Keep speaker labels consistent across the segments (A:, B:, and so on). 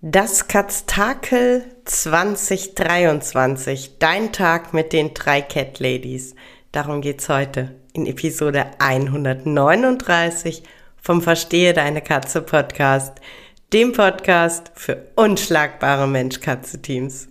A: Das Katztakel 2023. Dein Tag mit den drei Cat Ladies. Darum geht's heute in Episode 139 vom Verstehe deine Katze Podcast, dem Podcast für unschlagbare Mensch-Katze-Teams.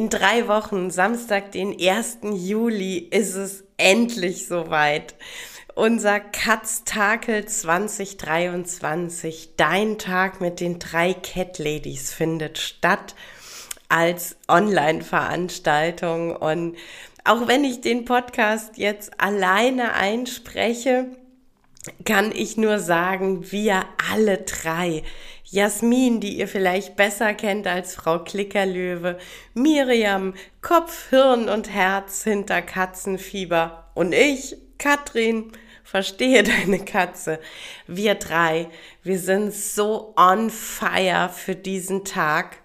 A: In drei Wochen, Samstag, den 1. Juli, ist es endlich soweit. Unser Katztakel 2023, dein Tag mit den drei Cat Ladies findet statt als Online-Veranstaltung. Und auch wenn ich den Podcast jetzt alleine einspreche, kann ich nur sagen, wir alle drei Jasmin, die ihr vielleicht besser kennt als Frau Klickerlöwe, Miriam, Kopf, Hirn und Herz hinter Katzenfieber und ich, Katrin, verstehe deine Katze. Wir drei, wir sind so on fire für diesen Tag.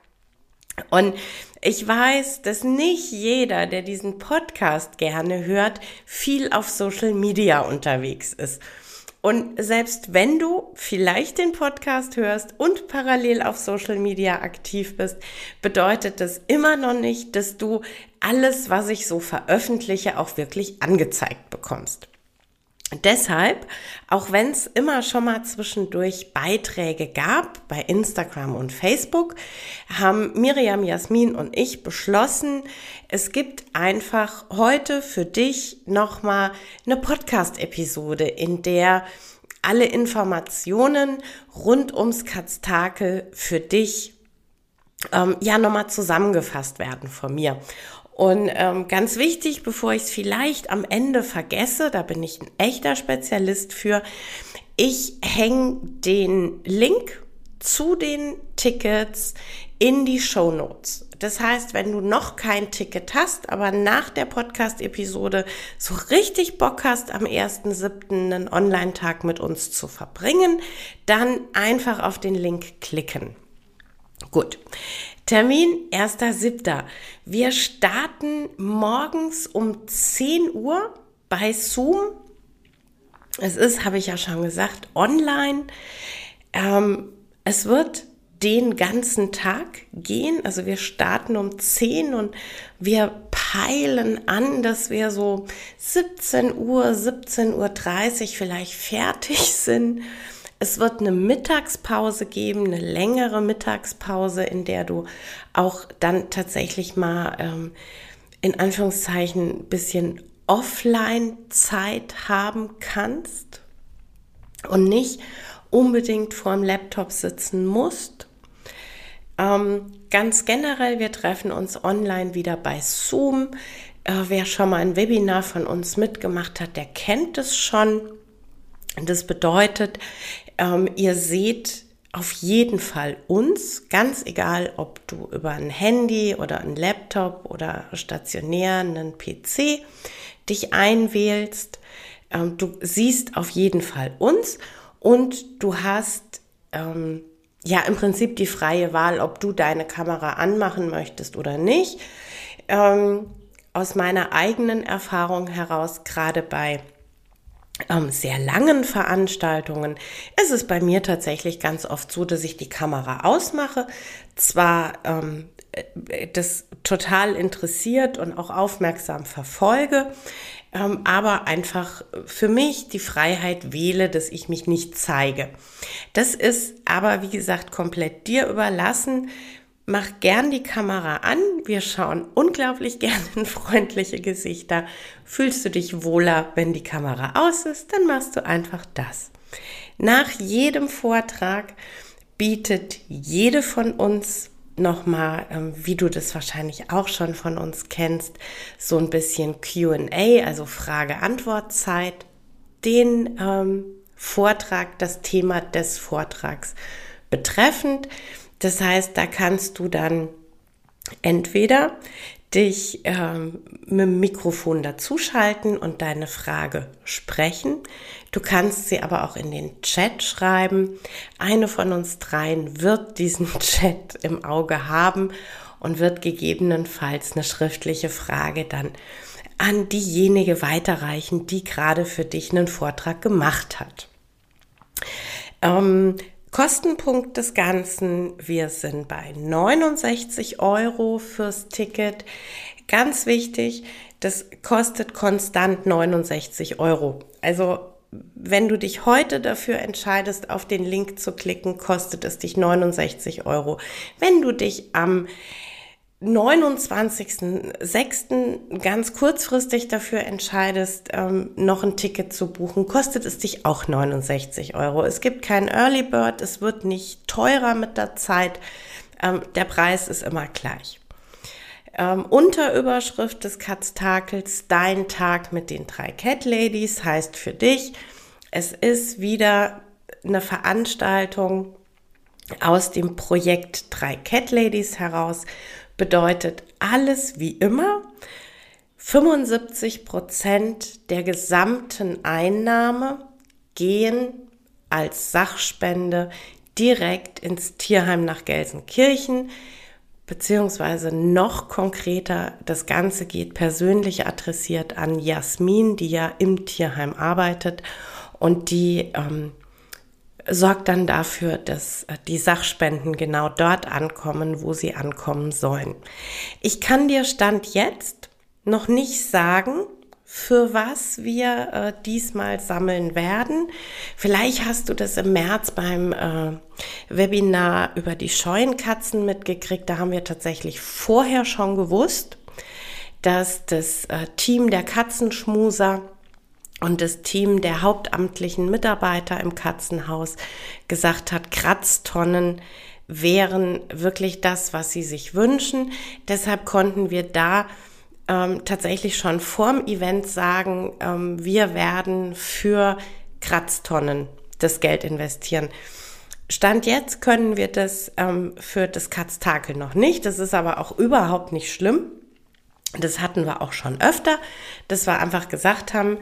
A: Und ich weiß, dass nicht jeder, der diesen Podcast gerne hört, viel auf Social Media unterwegs ist. Und selbst wenn du vielleicht den Podcast hörst und parallel auf Social Media aktiv bist, bedeutet das immer noch nicht, dass du alles, was ich so veröffentliche, auch wirklich angezeigt bekommst. Deshalb, auch wenn es immer schon mal zwischendurch Beiträge gab bei Instagram und Facebook, haben Miriam, Jasmin und ich beschlossen, es gibt einfach heute für dich nochmal eine Podcast-Episode, in der alle Informationen rund ums Katztakel für dich ähm, ja nochmal zusammengefasst werden von mir. Und ähm, ganz wichtig, bevor ich es vielleicht am Ende vergesse, da bin ich ein echter Spezialist für, ich hänge den Link zu den Tickets in die Show Notes. Das heißt, wenn du noch kein Ticket hast, aber nach der Podcast-Episode so richtig Bock hast, am 1.7. einen Online-Tag mit uns zu verbringen, dann einfach auf den Link klicken. Gut. Termin 1.7. Wir starten morgens um 10 Uhr bei Zoom. Es ist, habe ich ja schon gesagt, online. Ähm, es wird den ganzen Tag gehen. Also wir starten um 10 und wir peilen an, dass wir so 17 Uhr, 17.30 Uhr vielleicht fertig sind. Es wird eine Mittagspause geben, eine längere Mittagspause, in der du auch dann tatsächlich mal ähm, in Anführungszeichen ein bisschen Offline-Zeit haben kannst und nicht unbedingt vor dem Laptop sitzen musst. Ähm, ganz generell, wir treffen uns online wieder bei Zoom. Äh, wer schon mal ein Webinar von uns mitgemacht hat, der kennt es schon. Das bedeutet, ähm, ihr seht auf jeden Fall uns, ganz egal, ob du über ein Handy oder ein Laptop oder stationär einen PC dich einwählst. Ähm, du siehst auf jeden Fall uns und du hast ähm, ja im Prinzip die freie Wahl, ob du deine Kamera anmachen möchtest oder nicht. Ähm, aus meiner eigenen Erfahrung heraus, gerade bei ähm, sehr langen Veranstaltungen ist es bei mir tatsächlich ganz oft so, dass ich die Kamera ausmache, zwar ähm, äh, das total interessiert und auch aufmerksam verfolge, ähm, aber einfach für mich die Freiheit wähle, dass ich mich nicht zeige. Das ist aber, wie gesagt, komplett dir überlassen. Mach gern die Kamera an. Wir schauen unglaublich gern in freundliche Gesichter. Fühlst du dich wohler, wenn die Kamera aus ist, dann machst du einfach das. Nach jedem Vortrag bietet jede von uns nochmal, ähm, wie du das wahrscheinlich auch schon von uns kennst, so ein bisschen QA, also Frage-Antwort-Zeit, den ähm, Vortrag, das Thema des Vortrags betreffend. Das heißt, da kannst du dann entweder dich ähm, mit dem Mikrofon dazuschalten und deine Frage sprechen. Du kannst sie aber auch in den Chat schreiben. Eine von uns dreien wird diesen Chat im Auge haben und wird gegebenenfalls eine schriftliche Frage dann an diejenige weiterreichen, die gerade für dich einen Vortrag gemacht hat. Ähm, Kostenpunkt des Ganzen, wir sind bei 69 Euro fürs Ticket. Ganz wichtig, das kostet konstant 69 Euro. Also wenn du dich heute dafür entscheidest, auf den Link zu klicken, kostet es dich 69 Euro. Wenn du dich am 29.06. ganz kurzfristig dafür entscheidest, ähm, noch ein Ticket zu buchen, kostet es dich auch 69 Euro. Es gibt kein Early Bird, es wird nicht teurer mit der Zeit. Ähm, der Preis ist immer gleich. Ähm, Unterüberschrift des Katztakels, dein Tag mit den drei Cat Ladies heißt für dich, es ist wieder eine Veranstaltung aus dem Projekt drei Cat Ladies heraus bedeutet alles wie immer. 75 Prozent der gesamten Einnahme gehen als Sachspende direkt ins Tierheim nach Gelsenkirchen, beziehungsweise noch konkreter, das Ganze geht persönlich adressiert an Jasmin, die ja im Tierheim arbeitet und die ähm, sorgt dann dafür, dass äh, die Sachspenden genau dort ankommen, wo sie ankommen sollen. Ich kann dir Stand jetzt noch nicht sagen, für was wir äh, diesmal sammeln werden. Vielleicht hast du das im März beim äh, Webinar über die Scheuenkatzen mitgekriegt. Da haben wir tatsächlich vorher schon gewusst, dass das äh, Team der Katzenschmuser und das Team der hauptamtlichen Mitarbeiter im Katzenhaus gesagt hat, Kratztonnen wären wirklich das, was sie sich wünschen. Deshalb konnten wir da ähm, tatsächlich schon vorm Event sagen, ähm, wir werden für Kratztonnen das Geld investieren. Stand jetzt können wir das ähm, für das Katztakel noch nicht. Das ist aber auch überhaupt nicht schlimm. Das hatten wir auch schon öfter, dass wir einfach gesagt haben,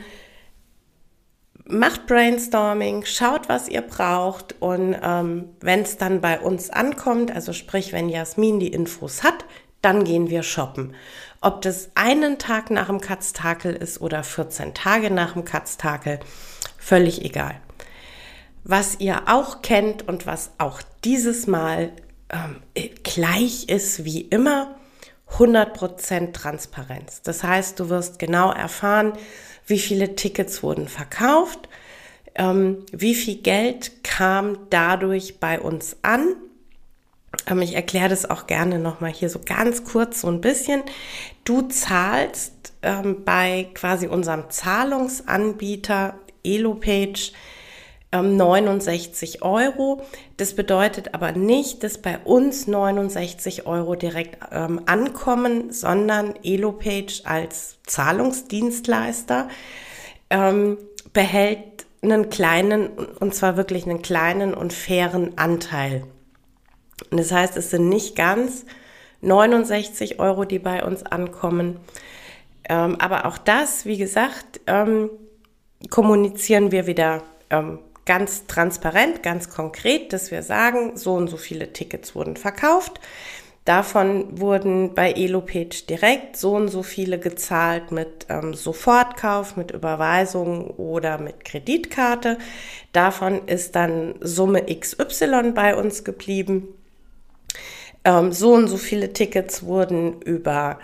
A: macht Brainstorming, schaut, was ihr braucht und ähm, wenn es dann bei uns ankommt, also sprich, wenn Jasmin die Infos hat, dann gehen wir shoppen. Ob das einen Tag nach dem Katztakel ist oder 14 Tage nach dem Katztakel, völlig egal. Was ihr auch kennt und was auch dieses Mal ähm, gleich ist wie immer, 100% Transparenz. Das heißt, du wirst genau erfahren, wie viele Tickets wurden verkauft, ähm, wie viel Geld kam dadurch bei uns an. Ähm, ich erkläre das auch gerne nochmal hier so ganz kurz so ein bisschen. Du zahlst ähm, bei quasi unserem Zahlungsanbieter EloPage 69 ähm, Euro. Das bedeutet aber nicht, dass bei uns 69 Euro direkt ähm, ankommen, sondern EloPage als Zahlungsdienstleister ähm, behält einen kleinen, und zwar wirklich einen kleinen und fairen Anteil. Das heißt, es sind nicht ganz 69 Euro, die bei uns ankommen. Ähm, aber auch das, wie gesagt, ähm, kommunizieren wir wieder ähm, ganz transparent, ganz konkret, dass wir sagen, so und so viele Tickets wurden verkauft. Davon wurden bei EloPage direkt so und so viele gezahlt mit ähm, Sofortkauf, mit Überweisung oder mit Kreditkarte. Davon ist dann Summe XY bei uns geblieben. Ähm, so und so viele Tickets wurden über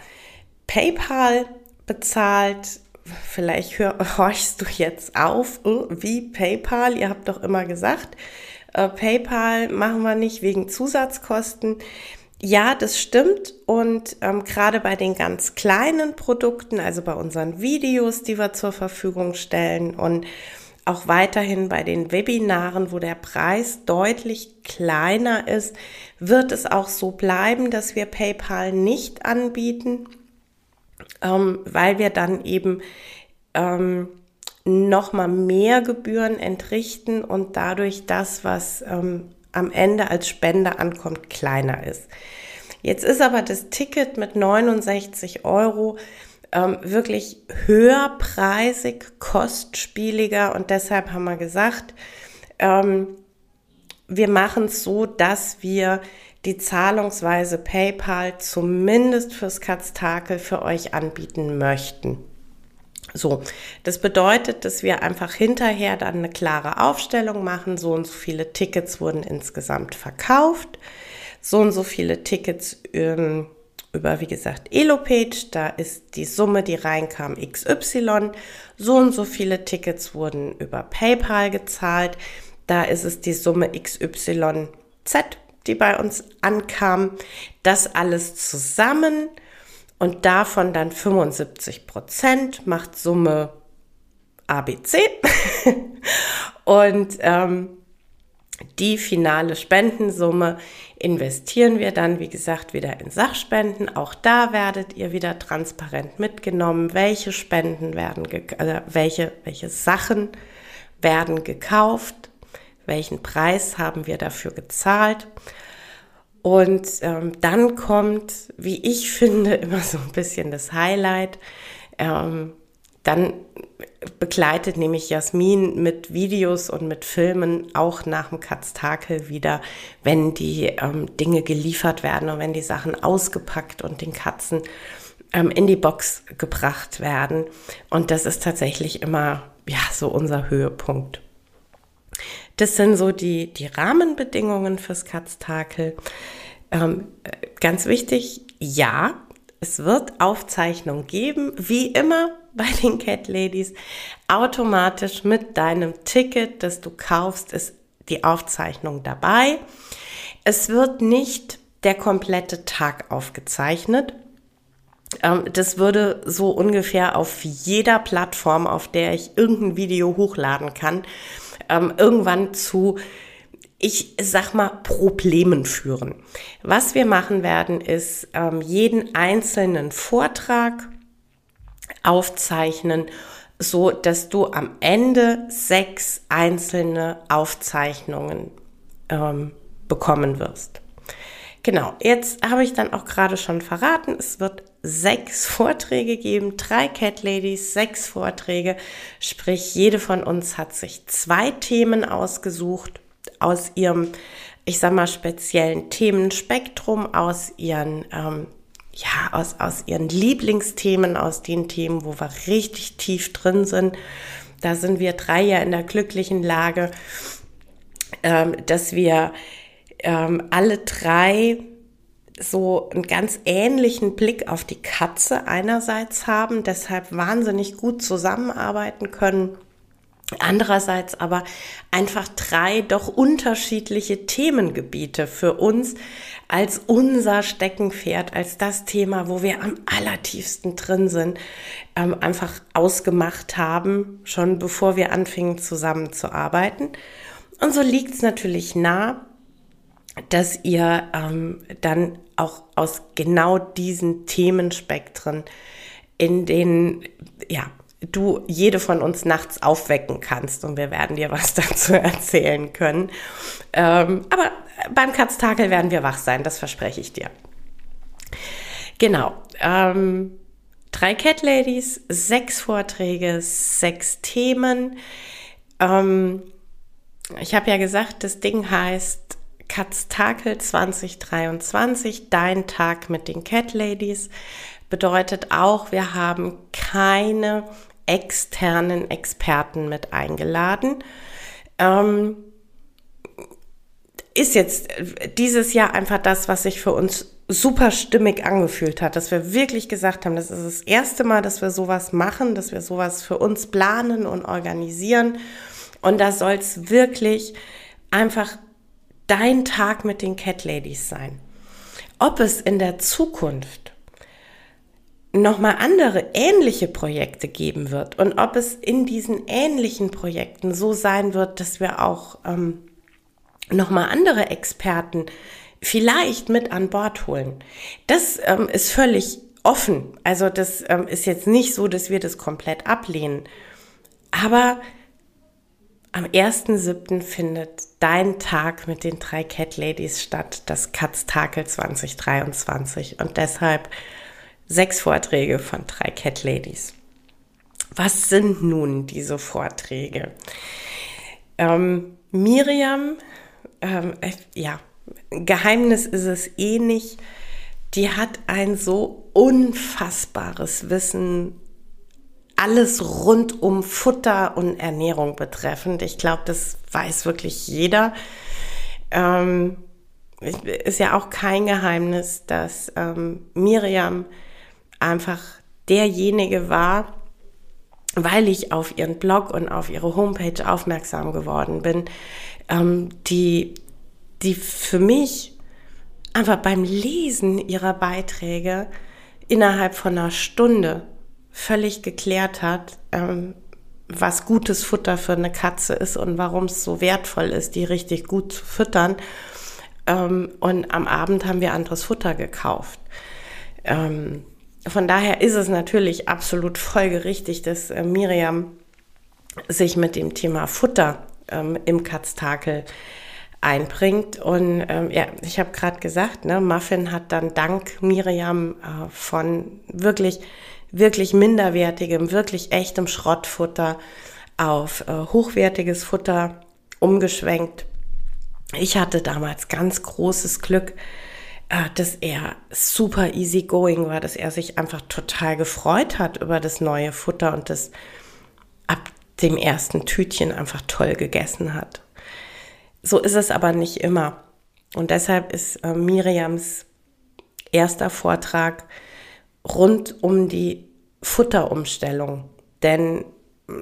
A: PayPal bezahlt vielleicht hör, horchst du jetzt auf, oh, wie PayPal, ihr habt doch immer gesagt, äh, PayPal machen wir nicht wegen Zusatzkosten. ja, das stimmt. Und ähm, gerade bei den ganz kleinen Produkten, also bei unseren Videos, die wir zur Verfügung stellen und auch weiterhin bei den Webinaren, wo der Preis deutlich kleiner ist, wird es auch so bleiben, dass wir PayPal nicht anbieten, ähm, weil wir dann eben ähm, noch mal mehr Gebühren entrichten und dadurch das, was ähm, am Ende als Spende ankommt, kleiner ist. Jetzt ist aber das Ticket mit 69 Euro ähm, wirklich höherpreisig, kostspieliger und deshalb haben wir gesagt, ähm, wir machen es so, dass wir die Zahlungsweise PayPal zumindest fürs Katztakel für euch anbieten möchten. So, das bedeutet, dass wir einfach hinterher dann eine klare Aufstellung machen. So und so viele Tickets wurden insgesamt verkauft. So und so viele Tickets ähm, über, wie gesagt, Elopage. Da ist die Summe, die reinkam, XY. So und so viele Tickets wurden über PayPal gezahlt. Da ist es die Summe XYZ, die bei uns ankam. Das alles zusammen und davon dann 75 Prozent macht Summe ABC. und ähm, die finale Spendensumme investieren wir dann, wie gesagt, wieder in Sachspenden. Auch da werdet ihr wieder transparent mitgenommen, welche Spenden werden, also welche, welche Sachen werden gekauft, welchen Preis haben wir dafür gezahlt. Und ähm, dann kommt, wie ich finde, immer so ein bisschen das Highlight. Ähm, dann begleitet nämlich Jasmin mit Videos und mit Filmen auch nach dem Katztakel wieder, wenn die ähm, Dinge geliefert werden und wenn die Sachen ausgepackt und den Katzen ähm, in die Box gebracht werden. Und das ist tatsächlich immer, ja, so unser Höhepunkt. Das sind so die, die Rahmenbedingungen fürs Katztakel. Ähm, ganz wichtig, ja, es wird Aufzeichnung geben, wie immer bei den Cat Ladies. Automatisch mit deinem Ticket, das du kaufst, ist die Aufzeichnung dabei. Es wird nicht der komplette Tag aufgezeichnet. Ähm, das würde so ungefähr auf jeder Plattform, auf der ich irgendein Video hochladen kann, ähm, irgendwann zu, ich sag mal, Problemen führen. Was wir machen werden, ist ähm, jeden einzelnen Vortrag aufzeichnen, so dass du am Ende sechs einzelne Aufzeichnungen ähm, bekommen wirst. Genau, jetzt habe ich dann auch gerade schon verraten, es wird sechs Vorträge geben, drei Cat Ladies, sechs Vorträge, sprich jede von uns hat sich zwei Themen ausgesucht aus ihrem, ich sag mal, speziellen Themenspektrum, aus ihren, ähm, ja, aus, aus ihren Lieblingsthemen, aus den Themen, wo wir richtig tief drin sind. Da sind wir drei ja in der glücklichen Lage, ähm, dass wir ähm, alle drei so einen ganz ähnlichen Blick auf die Katze einerseits haben, deshalb wahnsinnig gut zusammenarbeiten können. Andererseits aber einfach drei doch unterschiedliche Themengebiete für uns als unser Steckenpferd, als das Thema, wo wir am allertiefsten drin sind, ähm, einfach ausgemacht haben, schon bevor wir anfingen zusammenzuarbeiten. Und so liegt es natürlich nah, dass ihr ähm, dann auch aus genau diesen Themenspektren in den, ja, du jede von uns nachts aufwecken kannst und wir werden dir was dazu erzählen können. Ähm, aber beim Katztakel werden wir wach sein, das verspreche ich dir. Genau. Ähm, drei Cat Ladies, sechs Vorträge, sechs Themen. Ähm, ich habe ja gesagt, das Ding heißt Katztakel 2023, dein Tag mit den Cat Ladies. Bedeutet auch, wir haben keine externen Experten mit eingeladen. Ähm, ist jetzt dieses Jahr einfach das, was sich für uns super stimmig angefühlt hat, dass wir wirklich gesagt haben, das ist das erste Mal, dass wir sowas machen, dass wir sowas für uns planen und organisieren. Und da soll es wirklich einfach dein Tag mit den Cat Ladies sein. ob es in der Zukunft nochmal andere ähnliche Projekte geben wird und ob es in diesen ähnlichen Projekten so sein wird, dass wir auch ähm, nochmal andere Experten vielleicht mit an Bord holen. Das ähm, ist völlig offen. Also das ähm, ist jetzt nicht so, dass wir das komplett ablehnen. Aber am 1.7. findet dein Tag mit den drei Cat Ladies statt, das Katztakel 2023. Und deshalb sechs Vorträge von drei Cat Ladies. Was sind nun diese Vorträge? Ähm, Miriam, ähm, äh, ja, Geheimnis ist es eh nicht. Die hat ein so unfassbares Wissen, alles rund um Futter und Ernährung betreffend. Ich glaube, das weiß wirklich jeder. Ähm, ist ja auch kein Geheimnis, dass ähm, Miriam einfach derjenige war, weil ich auf ihren Blog und auf ihre Homepage aufmerksam geworden bin, ähm, die die für mich einfach beim Lesen ihrer Beiträge innerhalb von einer Stunde völlig geklärt hat, ähm, was gutes Futter für eine Katze ist und warum es so wertvoll ist, die richtig gut zu füttern. Ähm, und am Abend haben wir anderes Futter gekauft. Ähm, von daher ist es natürlich absolut folgerichtig, dass äh, Miriam sich mit dem Thema Futter ähm, im Katztakel einbringt. Und ähm, ja, ich habe gerade gesagt, ne, Muffin hat dann dank Miriam äh, von wirklich, wirklich minderwertigem, wirklich echtem Schrottfutter auf äh, hochwertiges Futter umgeschwenkt. Ich hatte damals ganz großes Glück, äh, dass er super easy going war, dass er sich einfach total gefreut hat über das neue Futter und das ab dem ersten Tütchen einfach toll gegessen hat. So ist es aber nicht immer. Und deshalb ist äh, Miriams erster Vortrag rund um die Futterumstellung. Denn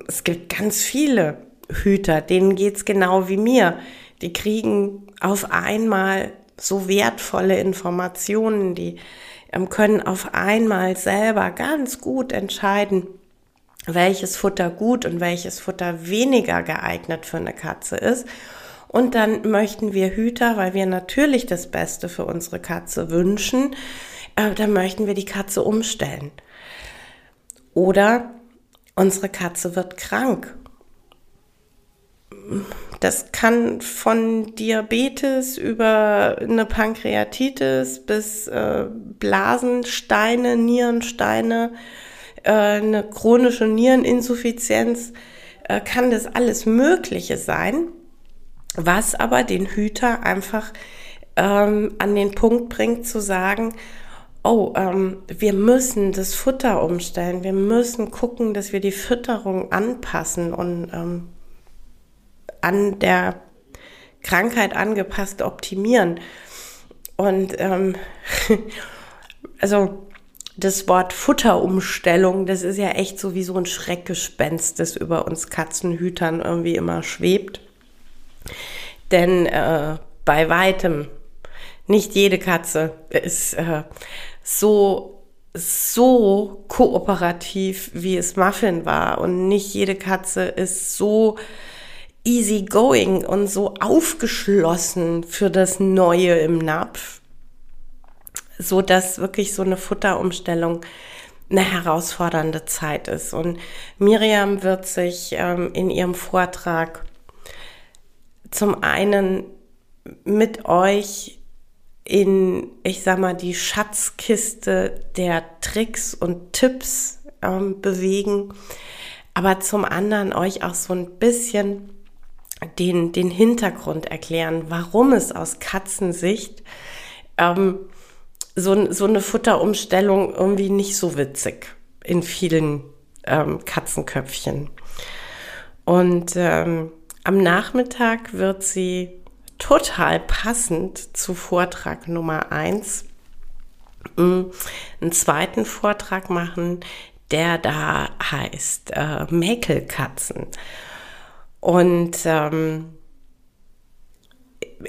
A: es gibt ganz viele Hüter, denen geht es genau wie mir. Die kriegen auf einmal so wertvolle Informationen, die ähm, können auf einmal selber ganz gut entscheiden, welches Futter gut und welches Futter weniger geeignet für eine Katze ist. Und dann möchten wir Hüter, weil wir natürlich das Beste für unsere Katze wünschen, äh, dann möchten wir die Katze umstellen. Oder unsere Katze wird krank. Das kann von Diabetes über eine Pankreatitis bis äh, Blasensteine, Nierensteine, äh, eine chronische Niereninsuffizienz, äh, kann das alles Mögliche sein was aber den Hüter einfach ähm, an den Punkt bringt zu sagen, oh, ähm, wir müssen das Futter umstellen, wir müssen gucken, dass wir die Fütterung anpassen und ähm, an der Krankheit angepasst optimieren. Und ähm, also das Wort Futterumstellung, das ist ja echt so wie so ein Schreckgespenst, das über uns Katzenhütern irgendwie immer schwebt. Denn äh, bei weitem nicht jede Katze ist äh, so so kooperativ, wie es Muffin war. Und nicht jede Katze ist so easy going und so aufgeschlossen für das Neue im Napf, so dass wirklich so eine Futterumstellung eine herausfordernde Zeit ist. Und Miriam wird sich ähm, in ihrem Vortrag zum einen mit euch in, ich sag mal, die Schatzkiste der Tricks und Tipps ähm, bewegen, aber zum anderen euch auch so ein bisschen den, den Hintergrund erklären, warum es aus Katzensicht ähm, so, so eine Futterumstellung irgendwie nicht so witzig in vielen ähm, Katzenköpfchen. Und ähm, am Nachmittag wird sie total passend zu Vortrag Nummer eins mm, einen zweiten Vortrag machen, der da heißt äh, Mäkelkatzen. Und ähm,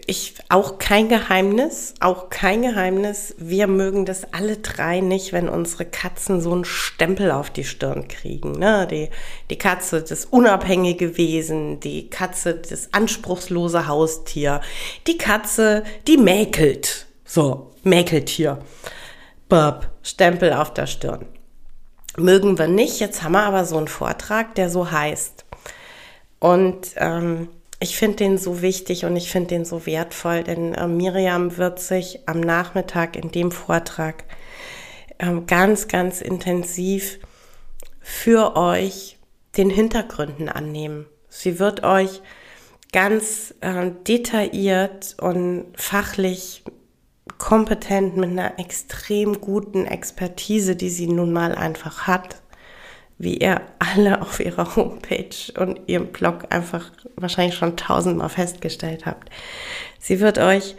A: ich auch kein Geheimnis, auch kein Geheimnis. Wir mögen das alle drei nicht, wenn unsere Katzen so einen Stempel auf die Stirn kriegen. Ne? Die, die Katze, das unabhängige Wesen, die Katze, das anspruchslose Haustier, die Katze, die mäkelt. So, Mäkeltier. Bob, Stempel auf der Stirn. Mögen wir nicht. Jetzt haben wir aber so einen Vortrag, der so heißt. Und ähm, ich finde den so wichtig und ich finde den so wertvoll, denn äh, Miriam wird sich am Nachmittag in dem Vortrag äh, ganz, ganz intensiv für euch den Hintergründen annehmen. Sie wird euch ganz äh, detailliert und fachlich kompetent mit einer extrem guten Expertise, die sie nun mal einfach hat, wie ihr alle auf ihrer Homepage und ihrem Blog einfach wahrscheinlich schon tausendmal festgestellt habt. Sie wird euch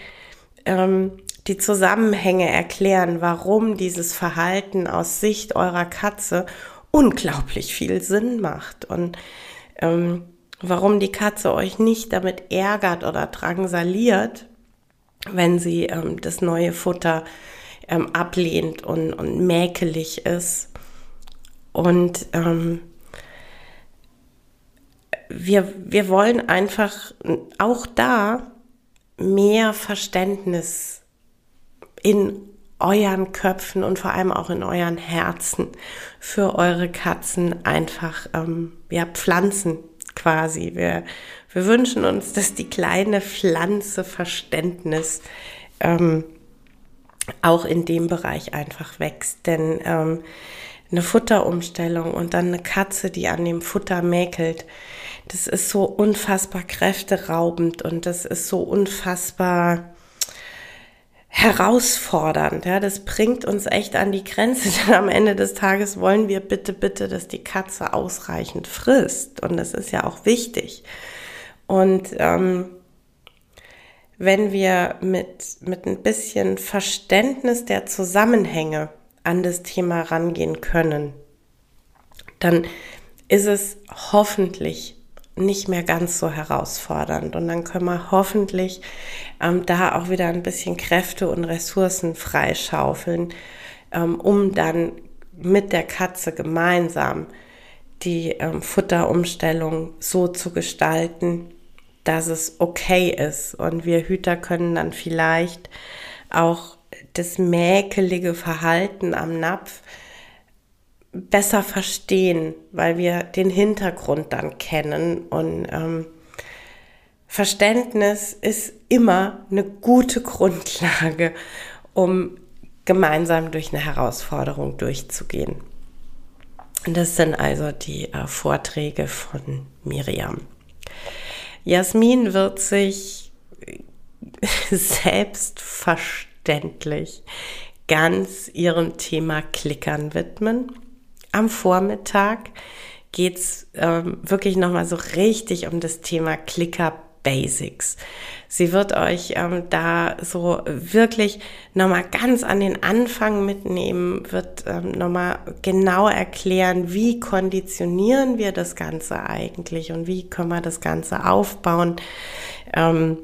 A: ähm, die Zusammenhänge erklären, warum dieses Verhalten aus Sicht eurer Katze unglaublich viel Sinn macht und ähm, warum die Katze euch nicht damit ärgert oder drangsaliert, wenn sie ähm, das neue Futter ähm, ablehnt und, und mäkelig ist und ähm, wir, wir wollen einfach auch da mehr Verständnis in euren Köpfen und vor allem auch in euren Herzen für eure Katzen einfach ähm, ja, pflanzen quasi. Wir, wir wünschen uns, dass die kleine Pflanze Verständnis ähm, auch in dem Bereich einfach wächst. Denn ähm, eine Futterumstellung und dann eine Katze, die an dem Futter mäkelt. Das ist so unfassbar kräfteraubend und das ist so unfassbar herausfordernd. Ja, das bringt uns echt an die Grenze, denn am Ende des Tages wollen wir bitte, bitte, dass die Katze ausreichend frisst. Und das ist ja auch wichtig. Und ähm, wenn wir mit, mit ein bisschen Verständnis der Zusammenhänge an das Thema rangehen können, dann ist es hoffentlich nicht mehr ganz so herausfordernd. Und dann können wir hoffentlich ähm, da auch wieder ein bisschen Kräfte und Ressourcen freischaufeln, ähm, um dann mit der Katze gemeinsam die ähm, Futterumstellung so zu gestalten, dass es okay ist. Und wir Hüter können dann vielleicht auch das mäkelige Verhalten am Napf besser verstehen, weil wir den Hintergrund dann kennen. Und ähm, Verständnis ist immer eine gute Grundlage, um gemeinsam durch eine Herausforderung durchzugehen. Und das sind also die äh, Vorträge von Miriam. Jasmin wird sich selbst verstehen selbstverständlich ganz ihrem Thema Klickern widmen. Am Vormittag geht's ähm, wirklich nochmal so richtig um das Thema Klicker Basics. Sie wird euch ähm, da so wirklich nochmal ganz an den Anfang mitnehmen, wird ähm, nochmal genau erklären, wie konditionieren wir das Ganze eigentlich und wie können wir das Ganze aufbauen. Ähm,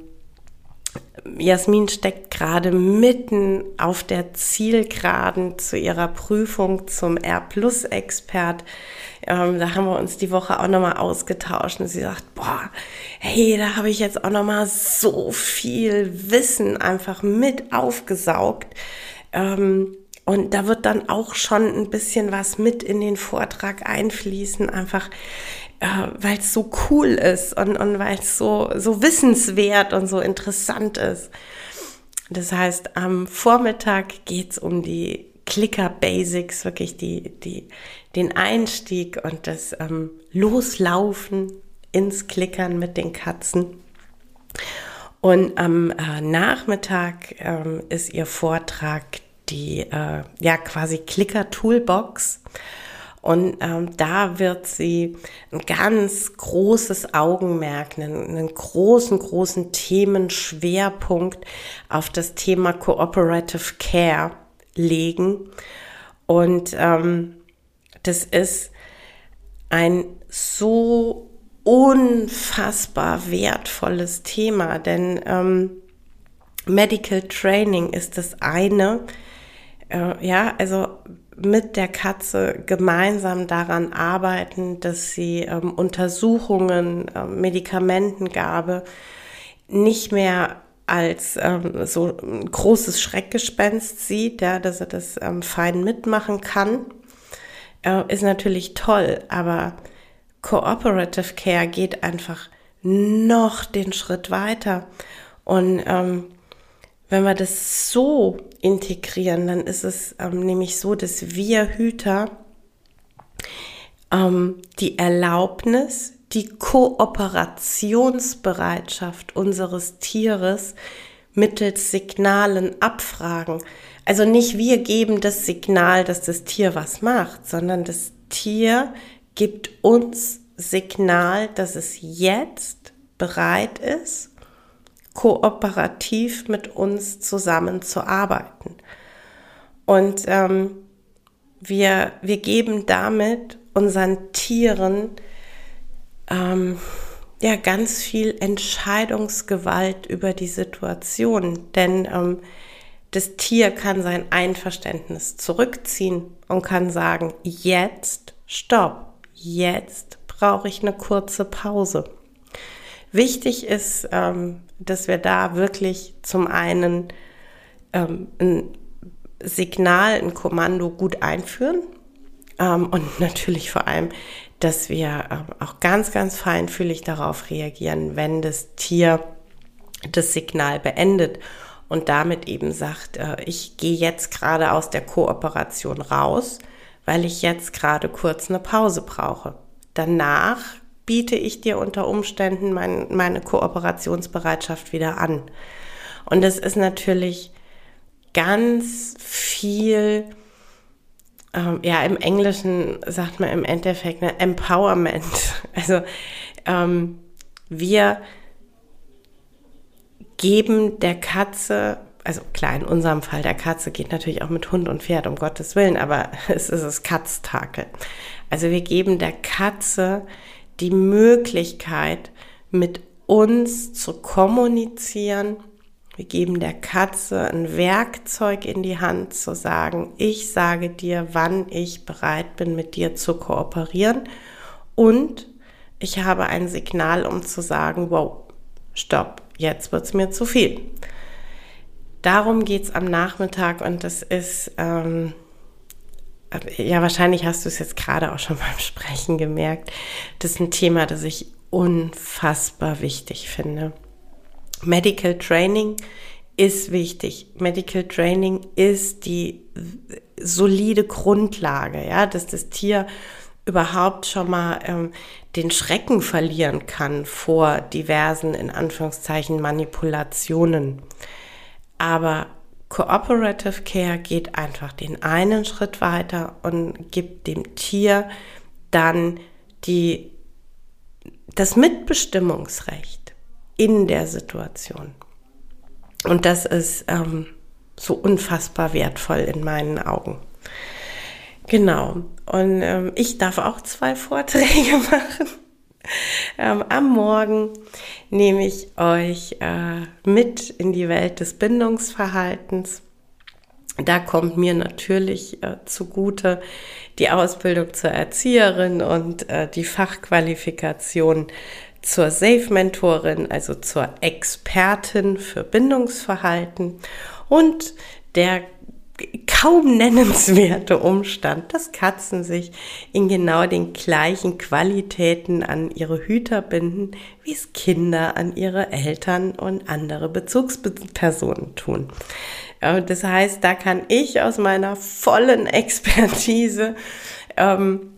A: Jasmin steckt gerade mitten auf der Zielgeraden zu ihrer Prüfung zum R-Plus-Expert. Ähm, da haben wir uns die Woche auch nochmal ausgetauscht und sie sagt, boah, hey, da habe ich jetzt auch nochmal so viel Wissen einfach mit aufgesaugt. Ähm, und da wird dann auch schon ein bisschen was mit in den Vortrag einfließen, einfach äh, weil es so cool ist und, und weil es so, so wissenswert und so interessant ist. Das heißt, am Vormittag geht's um die Clicker Basics, wirklich die, die, den Einstieg und das ähm, Loslaufen ins Klickern mit den Katzen. Und am äh, Nachmittag ähm, ist ihr Vortrag die äh, ja quasi Clicker Toolbox. Und ähm, da wird sie ein ganz großes Augenmerk, einen, einen großen, großen Themenschwerpunkt auf das Thema Cooperative Care legen. Und ähm, das ist ein so unfassbar wertvolles Thema, denn ähm, Medical Training ist das eine. Äh, ja, also mit der Katze gemeinsam daran arbeiten, dass sie ähm, Untersuchungen, äh, Medikamentengabe nicht mehr als ähm, so ein großes Schreckgespenst sieht, ja, dass er das ähm, fein mitmachen kann, äh, ist natürlich toll, aber Cooperative Care geht einfach noch den Schritt weiter. Und ähm, wenn wir das so integrieren, dann ist es ähm, nämlich so, dass wir Hüter ähm, die Erlaubnis, die Kooperationsbereitschaft unseres Tieres mittels Signalen abfragen. Also nicht wir geben das Signal, dass das Tier was macht, sondern das Tier gibt uns Signal, dass es jetzt bereit ist, kooperativ mit uns zusammenzuarbeiten. Und ähm, wir, wir geben damit unseren Tieren ähm, ja ganz viel Entscheidungsgewalt über die Situation, denn ähm, das Tier kann sein Einverständnis zurückziehen und kann sagen, jetzt stopp, jetzt brauche ich eine kurze Pause. Wichtig ist, ähm, dass wir da wirklich zum einen ähm, ein Signal, ein Kommando gut einführen ähm, und natürlich vor allem, dass wir ähm, auch ganz, ganz feinfühlig darauf reagieren, wenn das Tier das Signal beendet und damit eben sagt, äh, ich gehe jetzt gerade aus der Kooperation raus, weil ich jetzt gerade kurz eine Pause brauche. Danach biete ich dir unter Umständen mein, meine Kooperationsbereitschaft wieder an. Und es ist natürlich ganz viel, ähm, ja, im Englischen sagt man im Endeffekt ne, Empowerment. Also ähm, wir geben der Katze, also klar, in unserem Fall der Katze geht natürlich auch mit Hund und Pferd, um Gottes Willen, aber es ist das Katztakel. Also wir geben der Katze die Möglichkeit, mit uns zu kommunizieren. Wir geben der Katze ein Werkzeug in die Hand zu sagen, ich sage dir, wann ich bereit bin, mit dir zu kooperieren. Und ich habe ein Signal, um zu sagen, wow, stopp, jetzt wird es mir zu viel. Darum geht es am Nachmittag und das ist, ähm, ja, wahrscheinlich hast du es jetzt gerade auch schon beim Sprechen gemerkt. Das ist ein Thema, das ich unfassbar wichtig finde. Medical Training ist wichtig. Medical Training ist die solide Grundlage, ja, dass das Tier überhaupt schon mal ähm, den Schrecken verlieren kann vor diversen, in Anführungszeichen, Manipulationen. Aber Cooperative Care geht einfach den einen Schritt weiter und gibt dem Tier dann die, das Mitbestimmungsrecht in der Situation. Und das ist ähm, so unfassbar wertvoll in meinen Augen. Genau. Und ähm, ich darf auch zwei Vorträge machen. Ähm, am Morgen nehme ich euch äh, mit in die Welt des Bindungsverhaltens. Da kommt mir natürlich äh, zugute die Ausbildung zur Erzieherin und äh, die Fachqualifikation zur Safe-Mentorin, also zur Expertin für Bindungsverhalten und der kaum nennenswerte Umstand, dass Katzen sich in genau den gleichen Qualitäten an ihre Hüter binden, wie es Kinder an ihre Eltern und andere Bezugspersonen tun. Das heißt, da kann ich aus meiner vollen Expertise, ähm,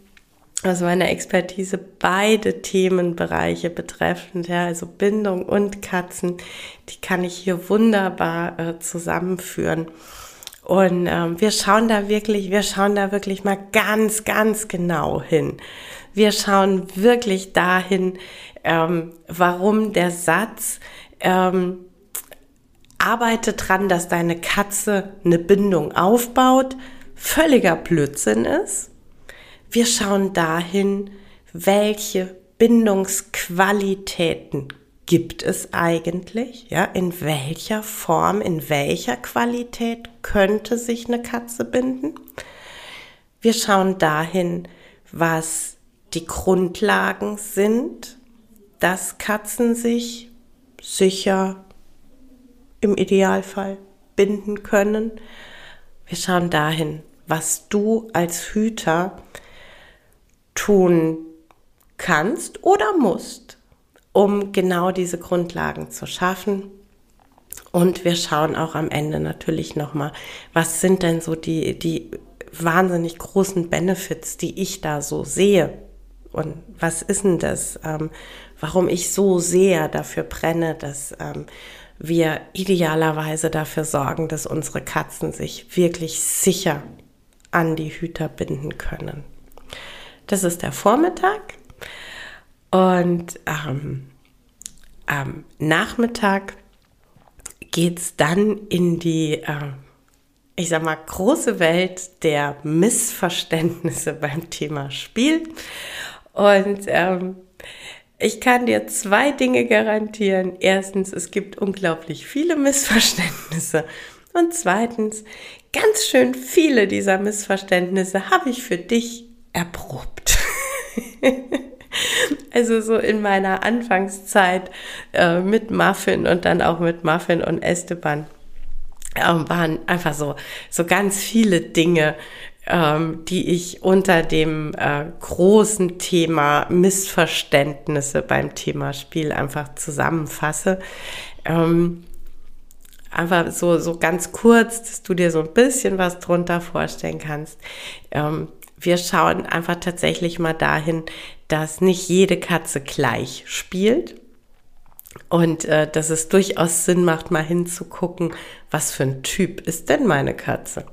A: aus meiner Expertise beide Themenbereiche betreffend, ja, also Bindung und Katzen, die kann ich hier wunderbar äh, zusammenführen. Und ähm, wir schauen da wirklich, wir schauen da wirklich mal ganz, ganz genau hin. Wir schauen wirklich dahin, ähm, warum der Satz ähm, arbeite dran, dass deine Katze eine Bindung aufbaut, völliger Blödsinn ist. Wir schauen dahin, welche Bindungsqualitäten gibt es eigentlich? Ja, in welcher Form, in welcher Qualität könnte sich eine Katze binden? Wir schauen dahin, was die Grundlagen sind, dass Katzen sich sicher im Idealfall binden können. Wir schauen dahin, was du als Hüter tun kannst oder musst, um genau diese Grundlagen zu schaffen. Und wir schauen auch am Ende natürlich nochmal, was sind denn so die, die wahnsinnig großen Benefits, die ich da so sehe. Und was ist denn das, ähm, warum ich so sehr dafür brenne, dass ähm, wir idealerweise dafür sorgen, dass unsere Katzen sich wirklich sicher an die Hüter binden können. Das ist der Vormittag und ähm, am Nachmittag geht es dann in die, äh, ich sag mal, große Welt der Missverständnisse beim Thema Spiel. Und ähm, ich kann dir zwei Dinge garantieren. Erstens, es gibt unglaublich viele Missverständnisse. Und zweitens, ganz schön viele dieser Missverständnisse habe ich für dich erprobt. also so in meiner Anfangszeit äh, mit Muffin und dann auch mit Muffin und Esteban äh, waren einfach so, so ganz viele Dinge, ähm, die ich unter dem äh, großen Thema Missverständnisse beim Thema Spiel einfach zusammenfasse. Ähm, einfach so, so ganz kurz, dass du dir so ein bisschen was drunter vorstellen kannst. Ähm, wir schauen einfach tatsächlich mal dahin, dass nicht jede Katze gleich spielt und äh, dass es durchaus Sinn macht, mal hinzugucken, was für ein Typ ist denn meine Katze.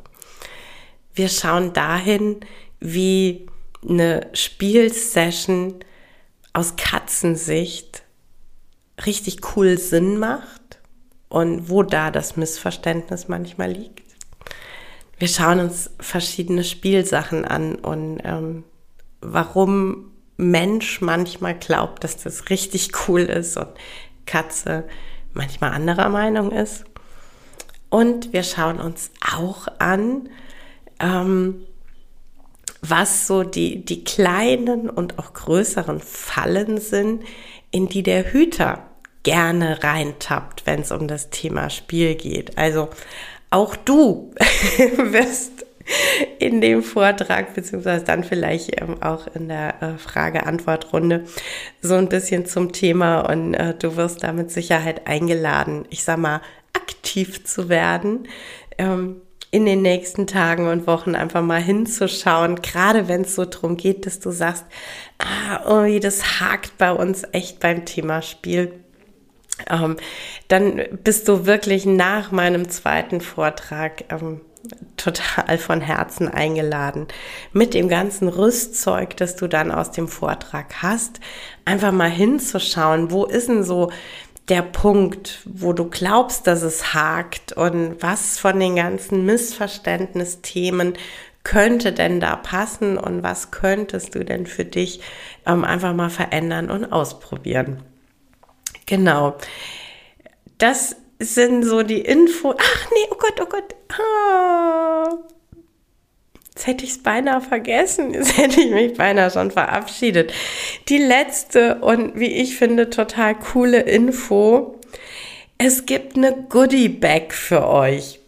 A: Wir schauen dahin, wie eine Spielsession aus Katzensicht richtig cool Sinn macht und wo da das Missverständnis manchmal liegt. Wir schauen uns verschiedene Spielsachen an und ähm, warum Mensch manchmal glaubt, dass das richtig cool ist und Katze manchmal anderer Meinung ist. Und wir schauen uns auch an, ähm, was so die, die kleinen und auch größeren Fallen sind, in die der Hüter gerne reintappt, wenn es um das Thema Spiel geht. Also auch du wirst in dem Vortrag, beziehungsweise dann vielleicht ähm, auch in der äh, Frage-Antwort-Runde so ein bisschen zum Thema und äh, du wirst da mit Sicherheit eingeladen, ich sag mal, aktiv zu werden, ähm, in den nächsten Tagen und Wochen einfach mal hinzuschauen, gerade wenn es so drum geht, dass du sagst, ah, oh, das hakt bei uns echt beim Thema Spiel. Ähm, dann bist du wirklich nach meinem zweiten Vortrag ähm, total von Herzen eingeladen, mit dem ganzen Rüstzeug, das du dann aus dem Vortrag hast, einfach mal hinzuschauen, wo ist denn so der Punkt, wo du glaubst, dass es hakt und was von den ganzen Missverständnisthemen könnte denn da passen und was könntest du denn für dich ähm, einfach mal verändern und ausprobieren. Genau. Das sind so die Info. Ach nee, oh Gott, oh Gott. Ah. Jetzt hätte ich es beinahe vergessen. Jetzt hätte ich mich beinahe schon verabschiedet. Die letzte und wie ich finde total coole Info. Es gibt eine Goodie Bag für euch.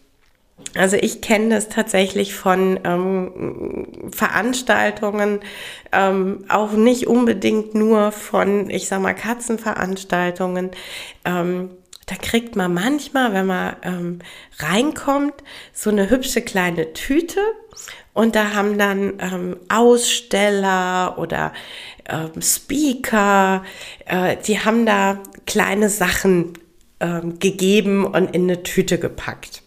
A: Also ich kenne das tatsächlich von ähm, Veranstaltungen, ähm, auch nicht unbedingt nur von, ich sag mal, Katzenveranstaltungen. Ähm, da kriegt man manchmal, wenn man ähm, reinkommt, so eine hübsche kleine Tüte und da haben dann ähm, Aussteller oder ähm, Speaker, äh, die haben da kleine Sachen ähm, gegeben und in eine Tüte gepackt.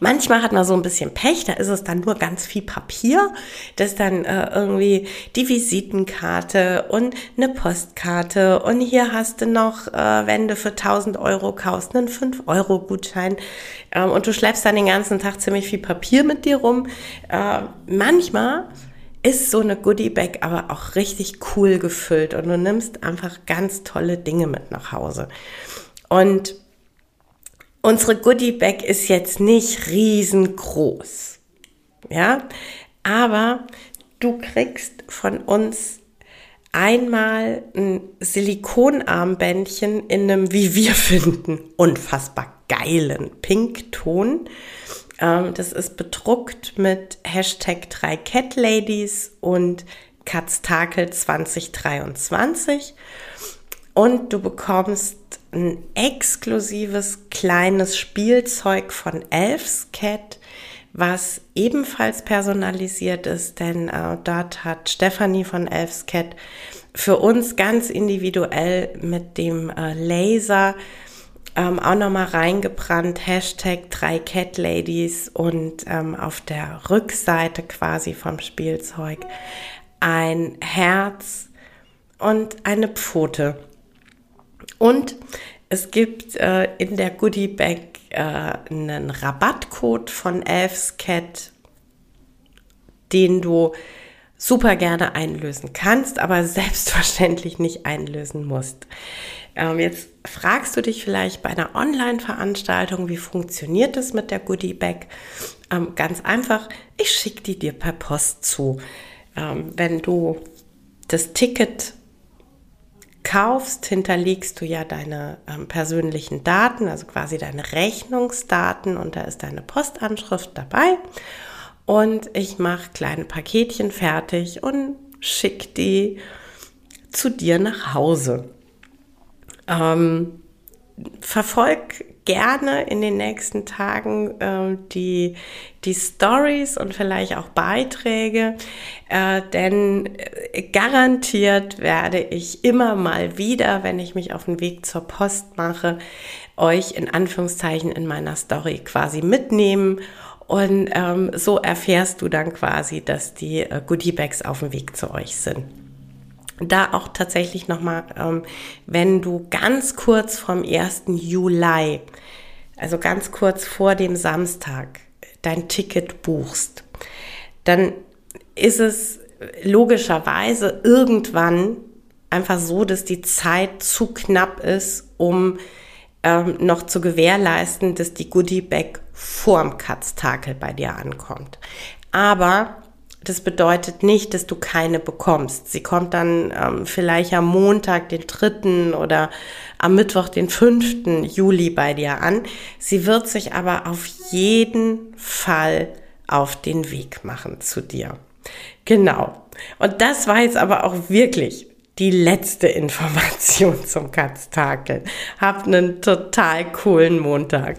A: Manchmal hat man so ein bisschen Pech, da ist es dann nur ganz viel Papier, das dann äh, irgendwie die Visitenkarte und eine Postkarte und hier hast du noch, äh, wenn du für 1000 Euro kaufst, einen 5 Euro Gutschein ähm, und du schleppst dann den ganzen Tag ziemlich viel Papier mit dir rum. Äh, manchmal ist so eine Goodie Bag aber auch richtig cool gefüllt und du nimmst einfach ganz tolle Dinge mit nach Hause. Und unsere Goodie Bag ist jetzt nicht riesengroß. Ja, aber du kriegst von uns einmal ein Silikonarmbändchen in einem, wie wir finden, unfassbar geilen Pinkton. Ähm, das ist bedruckt mit Hashtag 3 Cat Ladies und Katztakel 2023. Und du bekommst ein exklusives kleines Spielzeug von Elf's Cat was ebenfalls personalisiert ist, denn äh, dort hat Stefanie von Elfscat für uns ganz individuell mit dem äh, Laser ähm, auch nochmal reingebrannt, Hashtag 3 Cat Ladies und ähm, auf der Rückseite quasi vom Spielzeug ein Herz und eine Pfote. Und es gibt äh, in der Goodie Bag äh, einen Rabattcode von Elfscat, den du super gerne einlösen kannst, aber selbstverständlich nicht einlösen musst. Ähm, jetzt fragst du dich vielleicht bei einer Online-Veranstaltung, wie funktioniert das mit der Goodie Bag? Ähm, ganz einfach, ich schicke die dir per Post zu. Ähm, wenn du das Ticket kaufst, hinterlegst du ja deine ähm, persönlichen Daten, also quasi deine Rechnungsdaten und da ist deine Postanschrift dabei. Und ich mache kleine Paketchen fertig und schicke die zu dir nach Hause. Ähm, verfolg gerne in den nächsten Tagen äh, die, die Stories und vielleicht auch Beiträge, äh, denn äh, garantiert werde ich immer mal wieder, wenn ich mich auf den Weg zur Post mache, euch in Anführungszeichen in meiner Story quasi mitnehmen. Und ähm, so erfährst du dann quasi, dass die äh, Goodiebags auf dem Weg zu euch sind da auch tatsächlich nochmal, ähm, wenn du ganz kurz vom 1. Juli, also ganz kurz vor dem Samstag, dein Ticket buchst, dann ist es logischerweise irgendwann einfach so, dass die Zeit zu knapp ist, um ähm, noch zu gewährleisten, dass die Goodie Bag vorm Katztakel bei dir ankommt. Aber das bedeutet nicht, dass du keine bekommst. Sie kommt dann ähm, vielleicht am Montag, den 3. oder am Mittwoch, den 5. Juli bei dir an. Sie wird sich aber auf jeden Fall auf den Weg machen zu dir. Genau. Und das war jetzt aber auch wirklich die letzte Information zum Katztakel. Habt einen total coolen Montag.